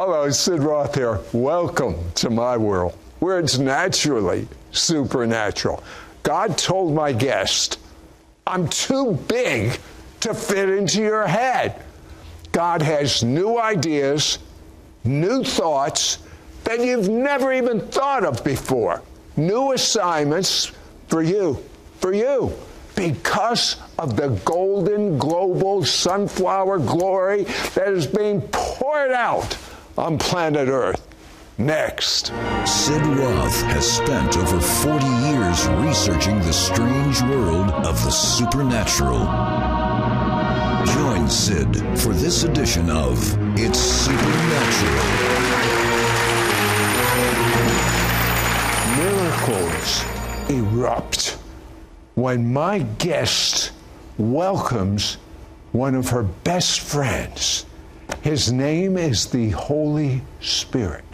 Hello, Sid Roth here. Welcome to my world, where it's naturally supernatural. God told my guest, I'm too big to fit into your head. God has new ideas, new thoughts that you've never even thought of before, new assignments for you, for you, because of the golden global sunflower glory that is being poured out on planet Earth. Next. Sid Roth has spent over 40 years researching the strange world of the supernatural. Join Sid for this edition of It's Supernatural. Miracles erupt when my guest welcomes one of her best friends. His name is the Holy Spirit.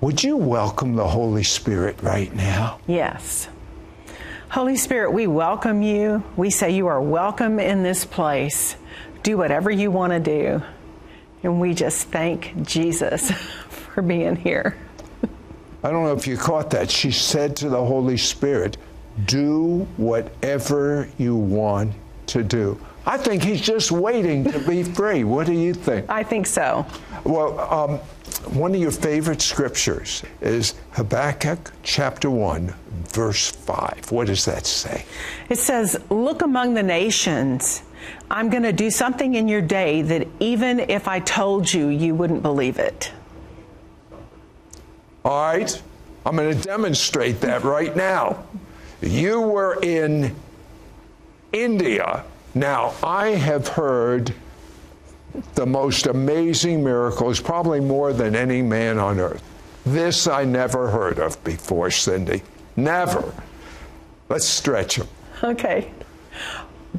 Would you welcome the Holy Spirit right now? Yes. Holy Spirit, we welcome you. We say you are welcome in this place. Do whatever you want to do. And we just thank Jesus for being here. I don't know if you caught that. She said to the Holy Spirit, Do whatever you want to do. I think he's just waiting to be free. What do you think? I think so. Well, um, one of your favorite scriptures is Habakkuk chapter 1, verse 5. What does that say? It says, Look among the nations. I'm going to do something in your day that even if I told you, you wouldn't believe it. All right, I'm going to demonstrate that right now. You were in India. Now, I have heard the most amazing miracles, probably more than any man on earth. This I never heard of before, Cindy. Never. Let's stretch them. Okay.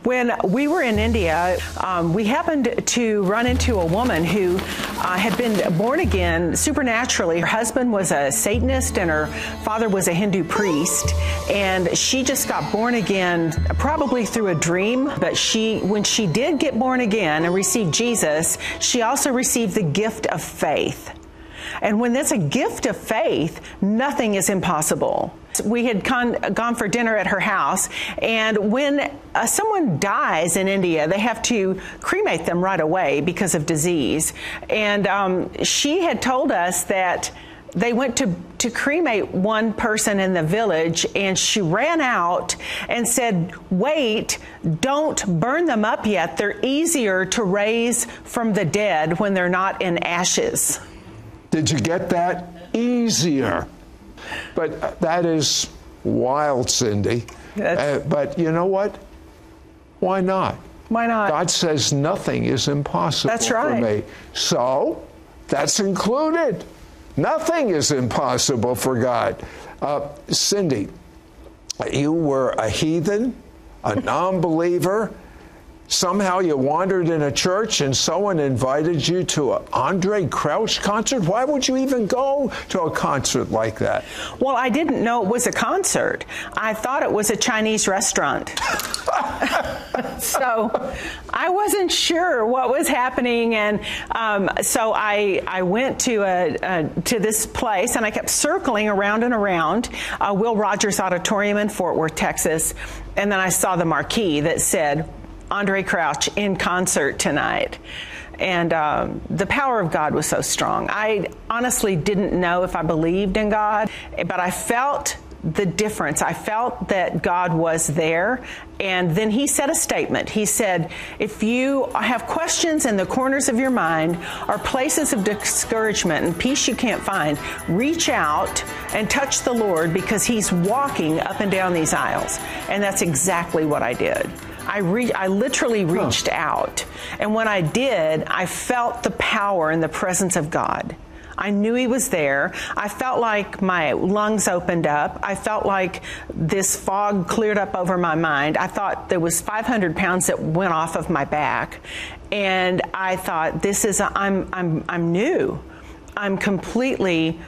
When we were in India, um, we happened to run into a woman who uh, had been born again supernaturally. Her husband was a Satanist and her father was a Hindu priest. And she just got born again probably through a dream. But she, when she did get born again and received Jesus, she also received the gift of faith. And when there's a gift of faith, nothing is impossible. We had con- gone for dinner at her house, and when uh, someone dies in India, they have to cremate them right away because of disease. And um, she had told us that they went to, to cremate one person in the village and she ran out and said, Wait, don't burn them up yet. They're easier to raise from the dead when they're not in ashes. Did you get that? Easier. But that is wild, Cindy. Uh, but you know what? Why not? Why not? God says nothing is impossible That's right. for me. So that's included. Nothing is impossible for God. Uh, Cindy, you were a heathen, a non believer. Somehow you wandered in a church and someone invited you to an Andraé Crouch concert. Why would you even go to a concert like that? Well, I didn't know it was a concert. I thought it was a Chinese restaurant. so I wasn't sure what was happening, and um, so I I went to a, a, to this place, and I kept circling around and around uh, Will Rogers Auditorium in Fort Worth, Texas, and then I saw the marquee that said Andraé Crouch in concert tonight. And um, the power of God was so strong. I honestly didn't know if I believed in God, but I felt the difference. I felt that God was there. And then he said a statement. He said, If you have questions in the corners of your mind or places of discouragement and peace you can't find, reach out and touch the Lord because he's walking up and down these aisles. And that's exactly what I did. I, re- I literally reached huh. out. And when I did, I felt the power and the presence of God. I knew he was there. I felt like my lungs opened up. I felt like this fog cleared up over my mind. I thought there was 500 pounds that went off of my back. And I thought, this is, i am I'm, I'm new. I'm completely,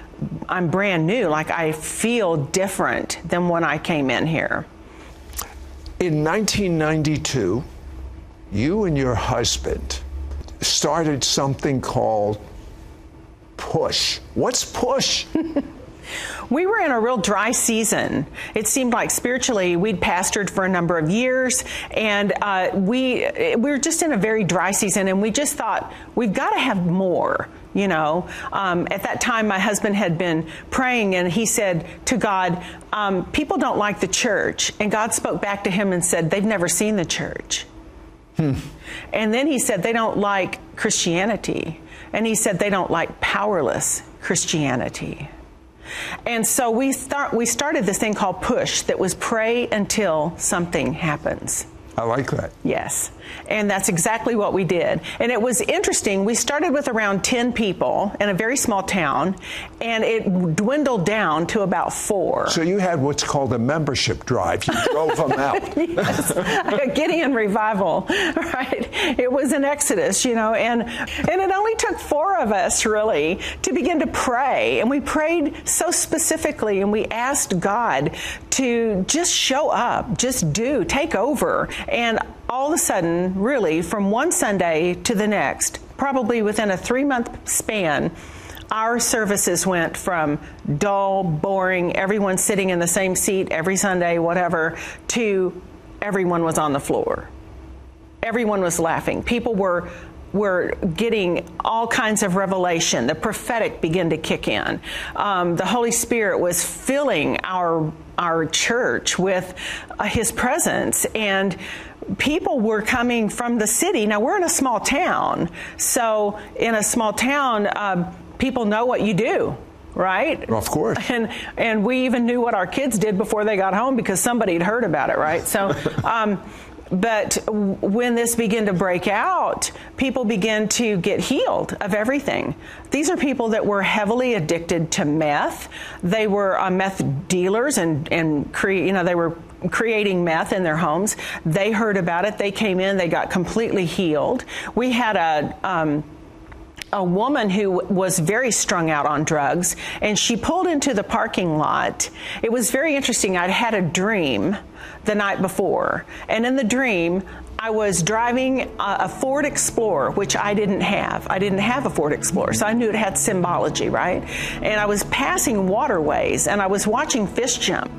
I'm brand new. Like I feel different than when I came in here. In 1992, you and your husband started something called push. What's push? We were in a real dry season. It seemed like spiritually we'd pastored for a number of years, and uh, we we were just in a very dry season, and we just thought we've got to have more. You know, um, at that time, my husband had been praying, and he said to God, um, "People don't like the church," and God spoke back to him and said, "They've never seen the church." Hmm. And then he said, "They don't like Christianity," and he said, "They don't like powerless Christianity." And so we start we started this thing called push that was pray until something happens. I like that. Yes. And that's exactly what we did. And it was interesting. We started with around 10 people in a very small town, and it dwindled down to about four. So you had what's called a membership drive. You drove them out. yes. A Gideon revival, right? It was an exodus, you know, and, and it only took four of us really to begin to pray. And we prayed so specifically, and we asked God to just show up, just do, take over. And all of a sudden, really, from one Sunday to the next, probably within a three month span, our services went from dull, boring, everyone sitting in the same seat every Sunday, whatever, to everyone was on the floor. Everyone was laughing. People were were getting all kinds of revelation. The prophetic began to kick in. Um, the Holy Spirit was filling our our church with uh, His presence, and people were coming from the city. Now we're in a small town, so in a small town, uh, people know what you do right? Of course. And and we even knew what our kids did before they got home because somebody had heard about it, right? So. Um, but when this began to break out, people began to get healed of everything. These are people that were heavily addicted to meth. They were uh, meth dealers and and cre- you know they were creating meth in their homes. They heard about it. They came in. They got completely healed. We had a um, a woman who was very strung out on drugs, and she pulled into the parking lot. It was very interesting. I'd had a dream the night before, and in the dream, I was driving a Ford Explorer, which I didn't have. I didn't have a Ford Explorer, so I knew it had symbology, right? And I was passing waterways, and I was watching fish jump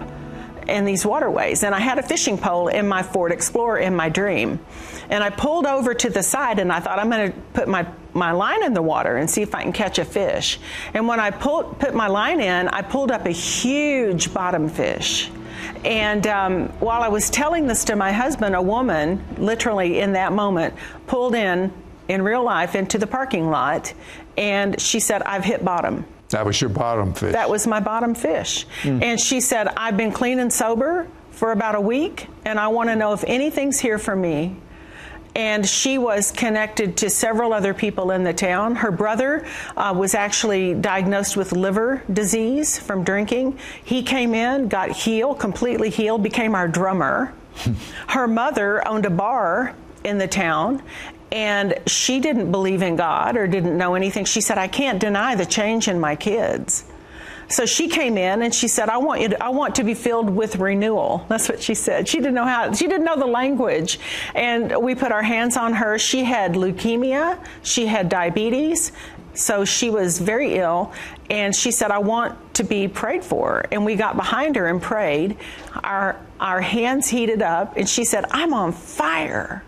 in these waterways. And I had a fishing pole in my Ford Explorer in my dream. And I pulled over to the side and I thought I'm going to put my, my line in the water and see if I can catch a fish. And when I pulled, put my line in, I pulled up a huge bottom fish. And um, while I was telling this to my husband, a woman, literally in that moment, pulled in in real life into the parking lot and she said, I've hit bottom. That was your bottom fish. That was my bottom fish. Mm. And she said, I've been clean and sober for about a week, and I want to know if anything's here for me. And she was connected to several other people in the town. Her brother uh, was actually diagnosed with liver disease from drinking. He came in, got healed, completely healed, became our drummer. Her mother owned a bar in the town and she didn't believe in God or didn't know anything. She said, I can't deny the change in my kids. So she came in and she said, I want you to, I want to be filled with renewal. That's what she said. She didn't know how, she didn't know the language. And we put our hands on her. She had leukemia. She had diabetes. So she was very ill. And she said, I want to be prayed for. And we got behind her and prayed. Our, our hands heated up. And she said, I'm on fire.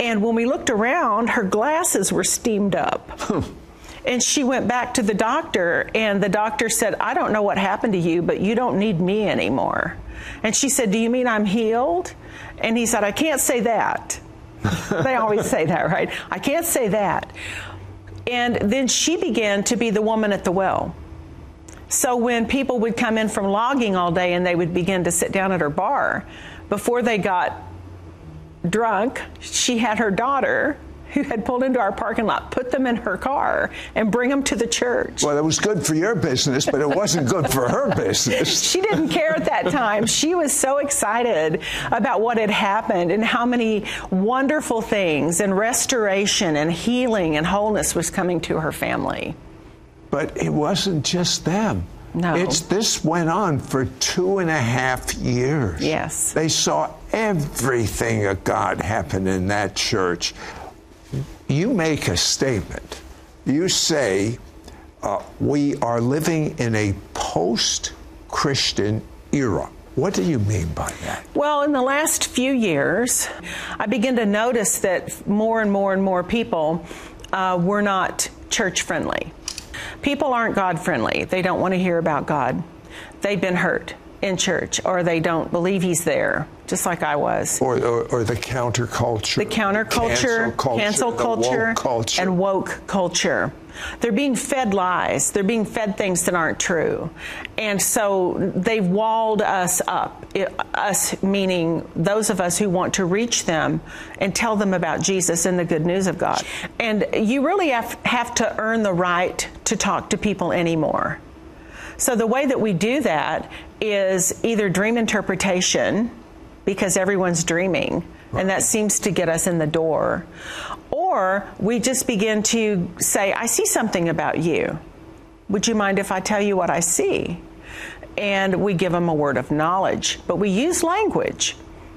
And when we looked around, her glasses were steamed up. and she went back to the doctor, and the doctor said, I don't know what happened to you, but you don't need me anymore. And she said, Do you mean I'm healed? And he said, I can't say that. they always say that, right? I can't say that. And then she began to be the woman at the well. So when people would come in from logging all day and they would begin to sit down at her bar, before they got drunk, she had her daughter who had pulled into our parking lot put them in her car and bring them to the church. Well, it was good for your business, but it wasn't good for her business. she didn't care at that time. She was so excited about what had happened and how many wonderful things and restoration and healing and wholeness was coming to her family. But it wasn't just them. No. It's this went on for two and a half years. Yes. They saw everything of God happen in that church. You make a statement. You say, uh, we are living in a post Christian era. What do you mean by that? Well, in the last few years, I begin to notice that more and more and more people uh, were not church friendly. People aren't God friendly. They don't want to hear about God. They've been hurt in church or they don't believe He's there, just like I was. Or, or, or the counterculture. The counterculture, cancel culture, cancel culture, woke culture. and woke culture. They're being fed lies. They're being fed things that aren't true. And so they've walled us up. It- us meaning those of us who want to reach them and tell them about Jesus and the good news of God. And you really have, have to earn the right to talk to people anymore. So the way that we do that is either dream interpretation, because everyone's dreaming, and that seems to get us in the door, or we just begin to say, I see something about you. Would you mind if I tell you what I see? And we give them a word of knowledge, but we use language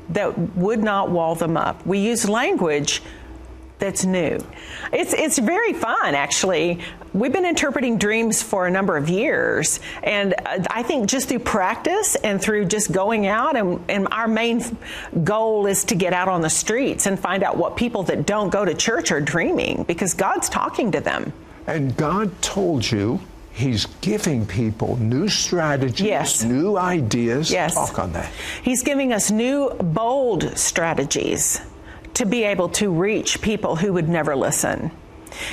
that would not wall them up. We use language that's new. It's it's very fun actually. We've been interpreting dreams for a number of years, and uh, I think just through practice and through just going out, and, and our main goal is to get out on the streets and find out what people that don't go to church are dreaming because God's talking to them. And God told you He's giving people new strategies, Yes. new ideas. Yes. Talk on that. He's giving us new, bold strategies to be able to reach people who would never listen.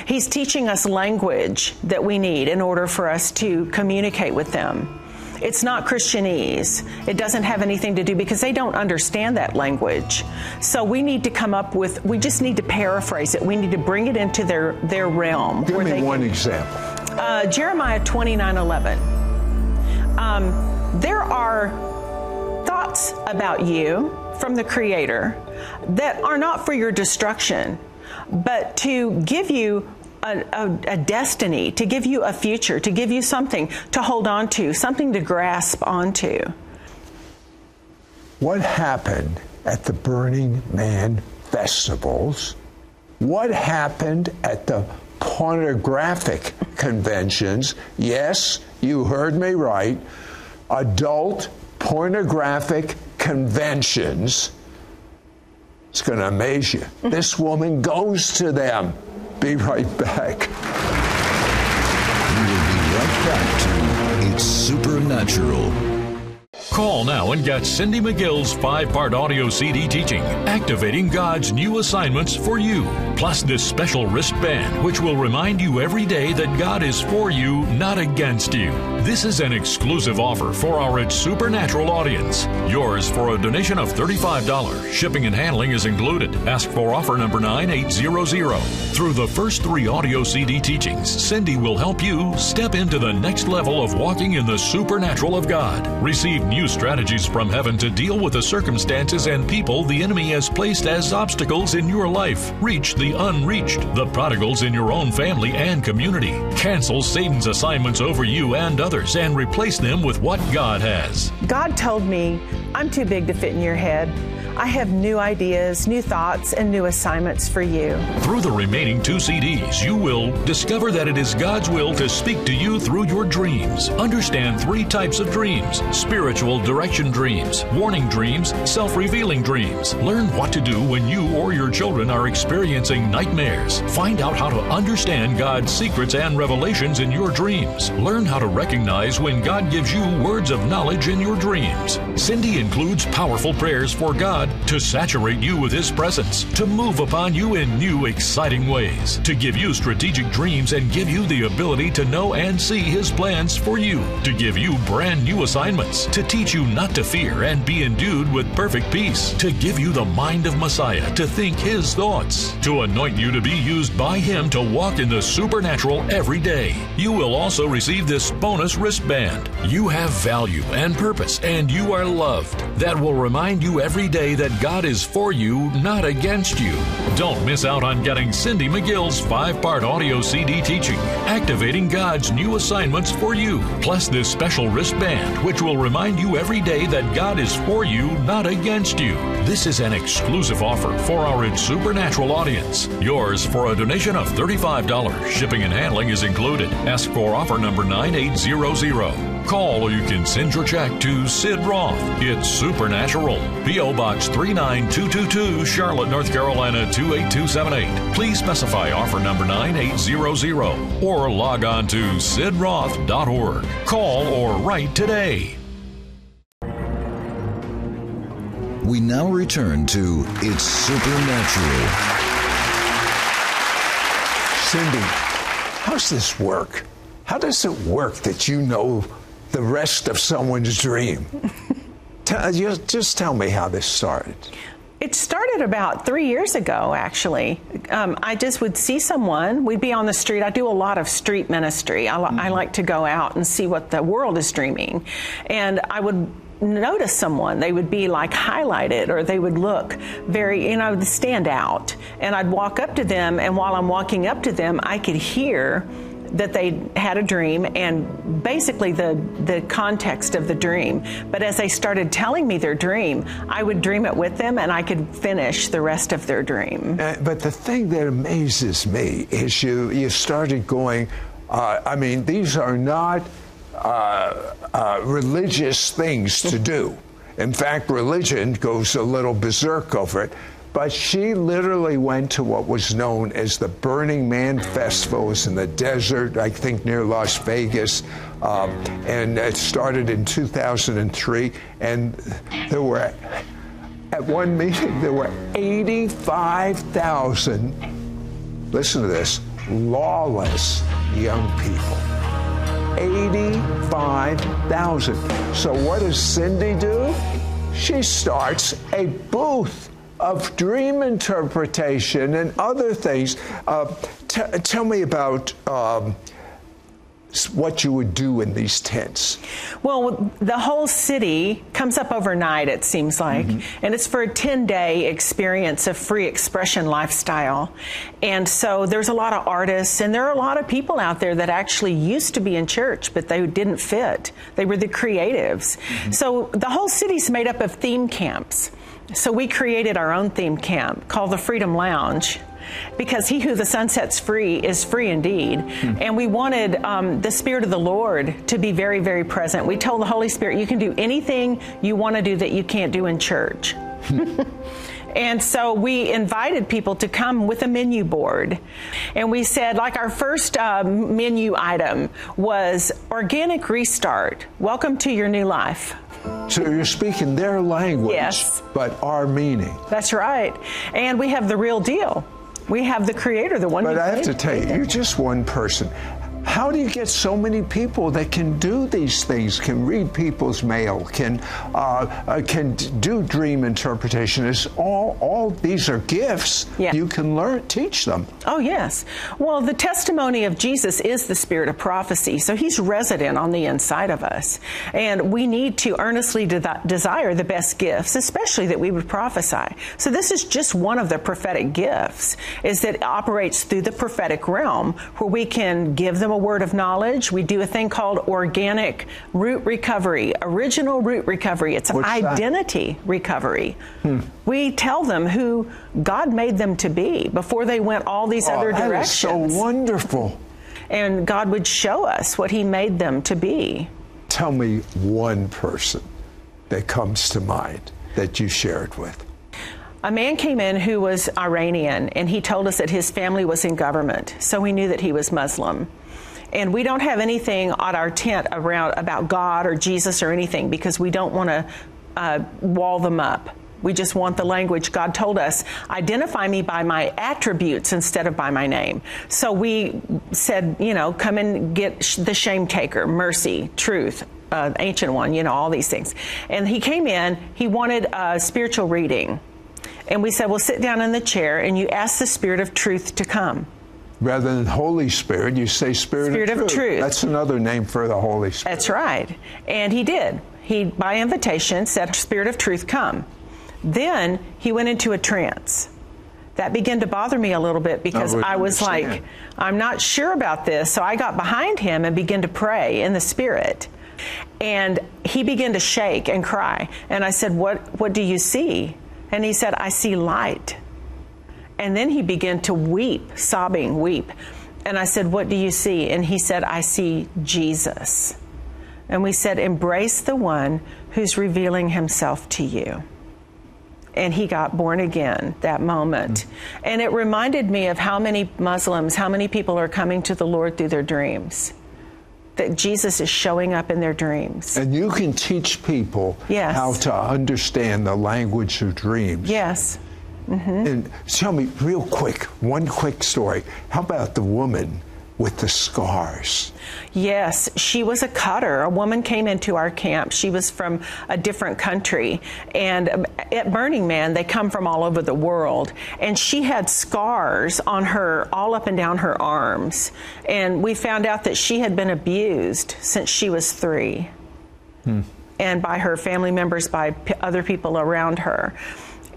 He's teaching us language that we need in order for us to communicate with them. It's not Christianese. It doesn't have anything to do because they don't understand that language. So we need to come up with, we just need to paraphrase it. We need to bring it into their, their realm. Give me one can- example. uh, Jeremiah 29 11. Um, there are thoughts about you from the Creator that are not for your destruction, but to give you a, a, a destiny, to give you a future, to give you something to hold on to, something to grasp onto. What happened at the Burning Man festivals? What happened at the pornographic conventions? Yes, you heard me right. Adult pornographic conventions. It's going to amaze you. This woman goes to them. Be right back. We will be right back to It's Supernatural. Call now and get Cindy McGill's five part audio CD teaching, Activating God's New Assignments for You, plus this special wristband, which will remind you every day that God is for you, not against you. This is an exclusive offer for our It's Supernatural audience. Yours for a donation of $35. Shipping and handling is included. Ask for offer number 9800. Through the first three audio CD teachings, Cindy will help you step into the next level of walking in the supernatural of God. Receive new strategies from heaven to deal with the circumstances and people the enemy has placed as obstacles in your life. Reach the unreached, the prodigals in your own family and community. Cancel Satan's assignments over you and others and replace them with what God has. God told me, I'm too big to fit in your head. I have new ideas, new thoughts, and new assignments for you. Through the remaining two CDs, you will discover that it is God's will to speak to you through your dreams. Understand three types of dreams spiritual direction dreams, warning dreams, self revealing dreams. Learn what to do when you or your children are experiencing nightmares. Find out how to understand God's secrets and revelations in your dreams. Learn how to recognize when God gives you words of knowledge in your dreams. Cindy includes powerful prayers for God to saturate you with His presence, to move upon you in new, exciting ways, to give you strategic dreams and give you the ability to know and see His plans for you, to give you brand new assignments, to teach you not to fear and be endued with perfect peace, to give you the mind of Messiah, to think His thoughts, to anoint you to be used by Him to walk in the supernatural every day. You will also receive this bonus wristband. You have value and purpose, and you are loved. That will remind you every day that God is for you, not against you. Don't miss out on getting Cindy McGill's five part audio CD teaching, Activating God's New Assignments for You, plus this special wristband, which will remind you every day that God is for you, not against you. This is an exclusive offer for our Supernatural audience. Yours for a donation of $35. Shipping and handling is included. Ask for offer number 9800. Call or you can send your check to Sid Roth. It's Supernatural. P.O. Box 39222, Charlotte, North Carolina 28278. Please specify offer number 9800 or log on to sidroth.org. Call or write today. We now return to It's Supernatural. Cindy, how's this work? How does it work that you know the rest of someone's dream? tell, just, just tell me how this started. It started about three years ago, actually. Um, I just would see someone, we'd be on the street. I do a lot of street ministry. I, mm-hmm. I like to go out and see what the world is dreaming. And I would notice someone, they would be like highlighted or they would look very, you know, stand out. And I'd walk up to them, and while I'm walking up to them, I could hear that they had a dream and basically the the context of the dream. But as they started telling me their dream, I would dream it with them and I could finish the rest of their dream. Uh, but the thing that amazes me is you you started going. Uh, I mean, these are not uh, uh religious things to do. In fact, religion goes a little berserk over it. But she literally went to what was known as the Burning Man Festival. In the desert, I think near Las Vegas. Um, and it started in 2003. And there were, at one meeting, there were 85,000, listen to this, lawless young people. 85,000. So what does Cindy do? She starts a booth of dream interpretation and other things. Uh, t- tell me about. Um, what you would do in these tents? Well, the whole city comes up overnight, it seems like, mm-hmm. and it's for a 10 day experience of free expression lifestyle. And so there's a lot of artists, and there are a lot of people out there that actually used to be in church, but they didn't fit. They were the creatives. Mm-hmm. So the whole city's made up of theme camps. So we created our own themed camp called the Freedom Lounge because he who the Son sets free is free indeed. Hmm. And we wanted um, the Spirit of the Lord to be very, very present. We told the Holy Spirit, you can do anything you want to do that you can't do in church. Hmm. And so we invited people to come with a menu board. And we said, like, our first uh, menu item was organic restart. Welcome to your new life. So you're speaking their language, yes. but our meaning. That's right. And we have the real deal. We have the creator, the one. But I have to tell you, you're just one person. How do you get so many people that can do these things, can read people's mail, can uh, uh, can do dream interpretation? It's all all these are gifts. Yeah. You can learn, teach them. Oh yes. Well, the testimony of Jesus is the spirit of prophecy, so He's resident on the inside of us, and we need to earnestly de- desire the best gifts, especially that we would prophesy. So this is just one of the prophetic gifts, is that operates through the prophetic realm, where we can give them a word of knowledge. We do a thing called organic root recovery, original root recovery. It's What's identity that? recovery. Hmm. We tell them who God made them to be before they went all these oh, other directions. So wonderful. And God would show us what He made them to be. Tell me one person that comes to mind that you shared with a man came in who was Iranian, and he told us that his family was in government, so we knew that he was Muslim. And we don't have anything on our tent around about God or Jesus or anything because we don't want to uh, wall them up. We just want the language. God told us, identify me by my attributes instead of by my name. So we said, you know, come and get the shame taker, mercy, truth, uh, ancient one, you know, all these things. And he came in, he wanted a spiritual reading. And we said, well, sit down in the chair and you ask the spirit of truth to come rather than Holy Spirit, you say Spirit, Spirit of, of truth. truth. That's another name for the Holy Spirit. That's right. And he did. He, by invitation, said, Spirit of truth, come. Then he went into a trance. That began to bother me a little bit because would I was understand. like, I'm not sure about this. So I got behind him and began to pray in the spirit. And he began to shake and cry. And I said, What, what do you see? And he said, I see light. And then he began to weep, sobbing, weep. And I said, What do you see? And he said, I see Jesus. And we said, Embrace the one who's revealing himself to you. And he got born again that moment. Hmm. And it reminded me of how many Muslims, how many people are coming to the Lord through their dreams. That Jesus is showing up in their dreams. And you can teach people Yes. how to understand the language of dreams. Yes. And tell me, real quick, one quick story. How about the woman with the scars? Yes, she was a cutter. A woman came into our camp. She was from a different country. And um, at Burning Man, they come from all over the world. And she had scars on her, all up and down her arms. And we found out that she had been abused since she was three. And by her family members, by p- other people around her.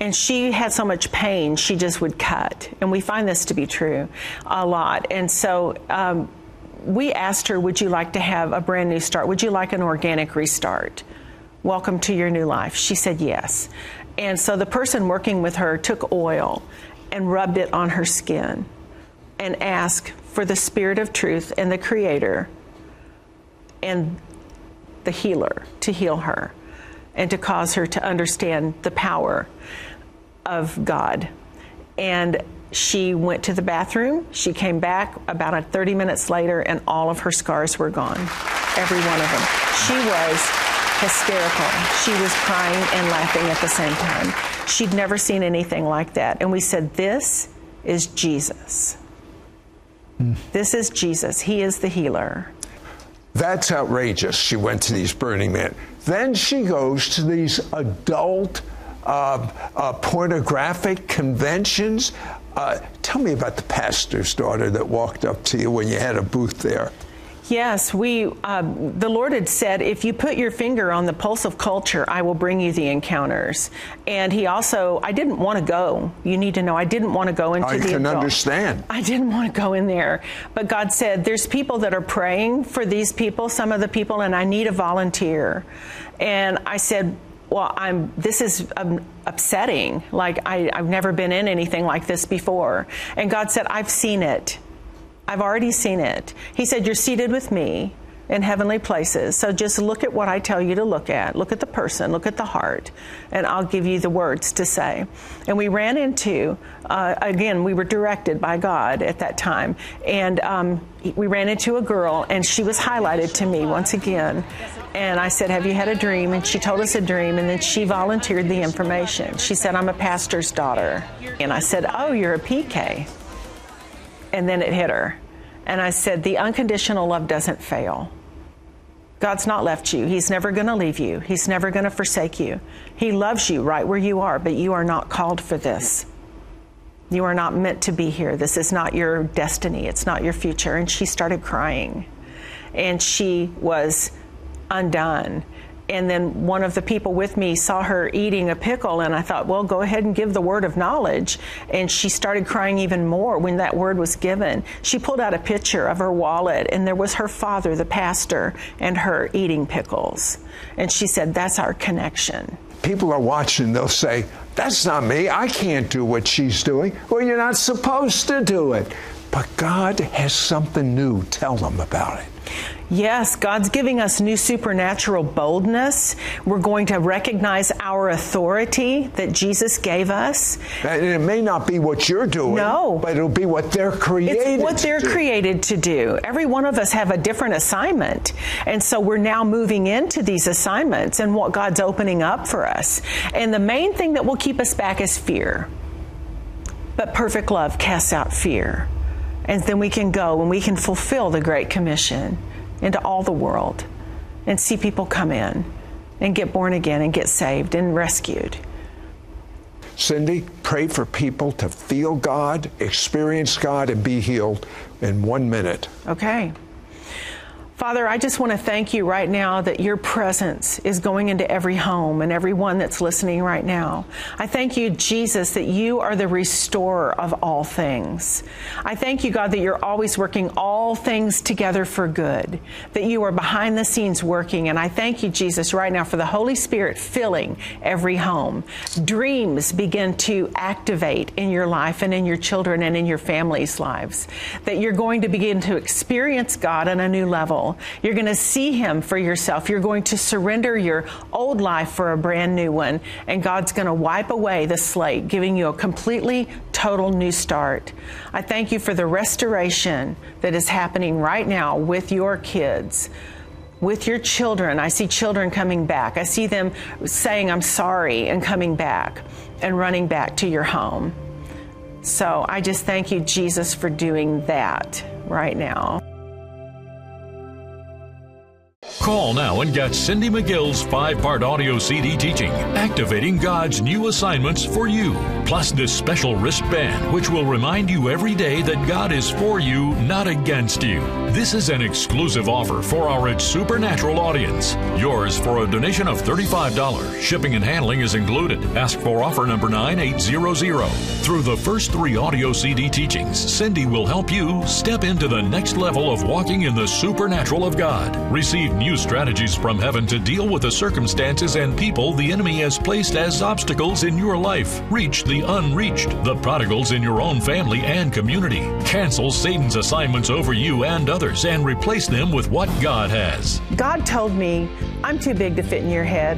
And she had so much pain, she just would cut. And we find this to be true a lot. And so, um, we asked her, Would you like to have a brand new start? Would you like an organic restart? Welcome to your new life. She said yes. And so the person working with her took oil and rubbed it on her skin and asked for the Spirit of truth and the Creator and the healer to heal her and to cause her to understand the power of God. And she went to the bathroom. She came back about 30 minutes later, and all of her scars were gone. Every one of them. She was hysterical. She was crying and laughing at the same time. She'd never seen anything like that. And we said, This is Jesus. This is Jesus. He is the healer. That's outrageous. She went to these Burning Man. Then she goes to these adult uh, uh, pornographic conventions. Uh, tell me about the pastor's daughter that walked up to you when you had a booth there. Yes, we. Um, the Lord had said, if you put your finger on the pulse of culture, I will bring you the encounters. And He also, I didn't want to go. You need to know, I didn't want to go into I the. can adult- understand. I didn't want to go in there, but God said, "There's people that are praying for these people, some of the people, and I need a volunteer." And I said, "Well, I'm. This is um, upsetting. Like I, I've never been in anything like this before." And God said, "I've seen it." I've already seen it. He said, You're seated with me in heavenly places. So just look at what I tell you to look at. Look at the person, look at the heart, and I'll give you the words to say. And we ran into, uh, again, we were directed by God at that time. And um, we ran into a girl, and she was highlighted to me once again. And I said, Have you had a dream? And she told us a dream, and then she volunteered the information. She said, I'm a pastor's daughter. And I said, Oh, you're a PK and then it hit her. And I said, The unconditional love doesn't fail. God's not left you. He's never going to leave you. He's never going to forsake you. He loves you right where you are, but you are not called for this. You are not meant to be here. This is not your destiny. It's not your future. And she started crying. And she was undone. And then one of the people with me saw her eating a pickle, and I thought, well, go ahead and give the word of knowledge. And she started crying even more when that word was given. She pulled out a picture of her wallet, and there was her father, the pastor, and her eating pickles. And she said, that's our connection. People are watching, they'll say, That's not me. I can't do what she's doing. Well, you're not supposed to do it. But God has something new. Tell them about it. Yes, God's giving us new supernatural boldness. We're going to recognize our authority that Jesus gave us. And it may not be what you're doing, No. but it'll be what they're created It's what they're do. created to do. Every one of us have a different assignment. And so we're now moving into these assignments and what God's opening up for us. And the main thing that will keep us back is fear. But perfect love casts out fear. And then we can go and we can fulfill the Great Commission into all the world and see people come in and get born again and get saved and rescued. Cindy, pray for people to feel God, experience God, and be healed in one minute. Okay. Father, I just want to thank you right now that your presence is going into every home and everyone that's listening right now. I thank you, Jesus, that you are the restorer of all things. I thank you, God, that you're always working all things together for good, that you are behind the scenes working. And I thank you, Jesus, right now for the Holy Spirit filling every home. Dreams begin to activate in your life and in your children and in your family's lives, that you're going to begin to experience God on a new level you're going to see Him for yourself. You're going to surrender your old life for a brand new one. And God's going to wipe away the slate, giving you a completely total new start. I thank you for the restoration that is happening right now with your kids with your children. I see children coming back. I see them saying, I'm sorry, and coming back and running back to your home. So I just thank you, Jesus, for doing that right now. Call now and get Cindy McGill's five part audio CD teaching, Activating God's New Assignments for You, plus this special wristband, which will remind you every day that God is for you, not against you. This is an exclusive offer for our It's Supernatural audience. Yours for a donation of $35. Shipping and handling is included. Ask for offer number 9800. Through the first three audio CD teachings, Cindy will help you step into the next level of walking in the supernatural of God. Receive new strategies from heaven to deal with the circumstances and people the enemy has placed as obstacles in your life. Reach the unreached, the prodigals in your own family and community. Cancel Satan's assignments over you and others and replace them with what God has. God told me, I'm too big to fit in your head.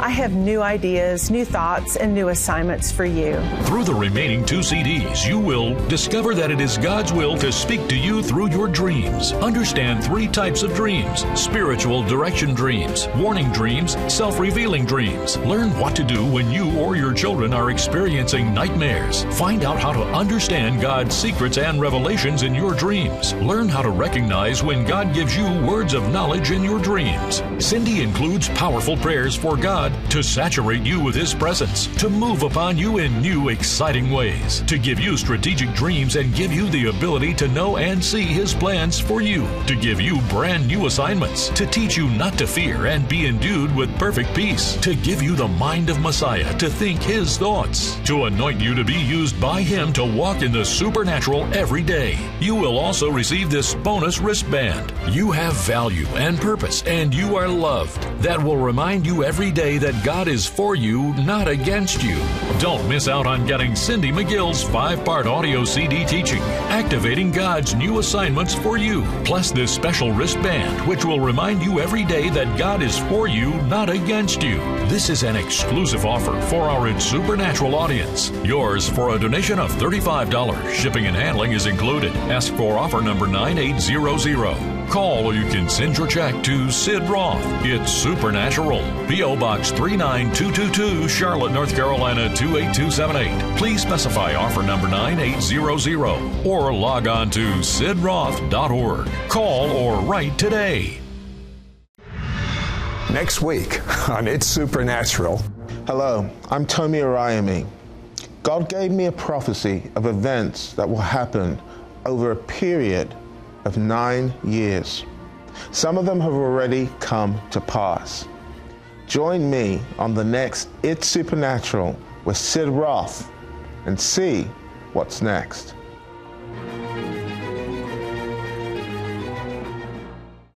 I have new ideas, new thoughts, and new assignments for you. Through the remaining two CDs, you will discover that it is God's will to speak to you through your dreams. Understand three types of dreams spiritual direction dreams, warning dreams, self revealing dreams. Learn what to do when you or your children are experiencing nightmares. Find out how to understand God's secrets and revelations in your dreams. Learn how to recognize when God gives you words of knowledge in your dreams. Cindy includes powerful prayers for God God to saturate you with His presence, to move upon you in new, exciting ways, to give you strategic dreams and give you the ability to know and see His plans for you, to give you brand new assignments, to teach you not to fear and be endued with perfect peace, to give you the mind of Messiah to think His thoughts, to anoint you to be used by Him to walk in the supernatural every day. You will also receive this bonus wristband. You have value and purpose, and you are loved. That will remind you every day that God is for you, not against you. Don't miss out on getting Cindy McGill's five part audio CD teaching, Activating God's New Assignments for You, plus this special wristband, which will remind you every day that God is for you, not against you. This is an exclusive offer for our Supernatural audience. Yours for a donation of $35. Shipping and handling is included. Ask for offer number 9800. Call or you can send your check to Sid Roth. It's Supernatural. P.O. Box 39222, Charlotte, North Carolina 28278. Please specify offer number 9800 or log on to sidroth.org. Call or write today. Next week on It's Supernatural. Hello, I'm Tomi Arayomi. God gave me a prophecy of events that will happen over a period of nine years. Some of them have already come to pass. Join me on the next It's Supernatural with Sid Roth and see what's next.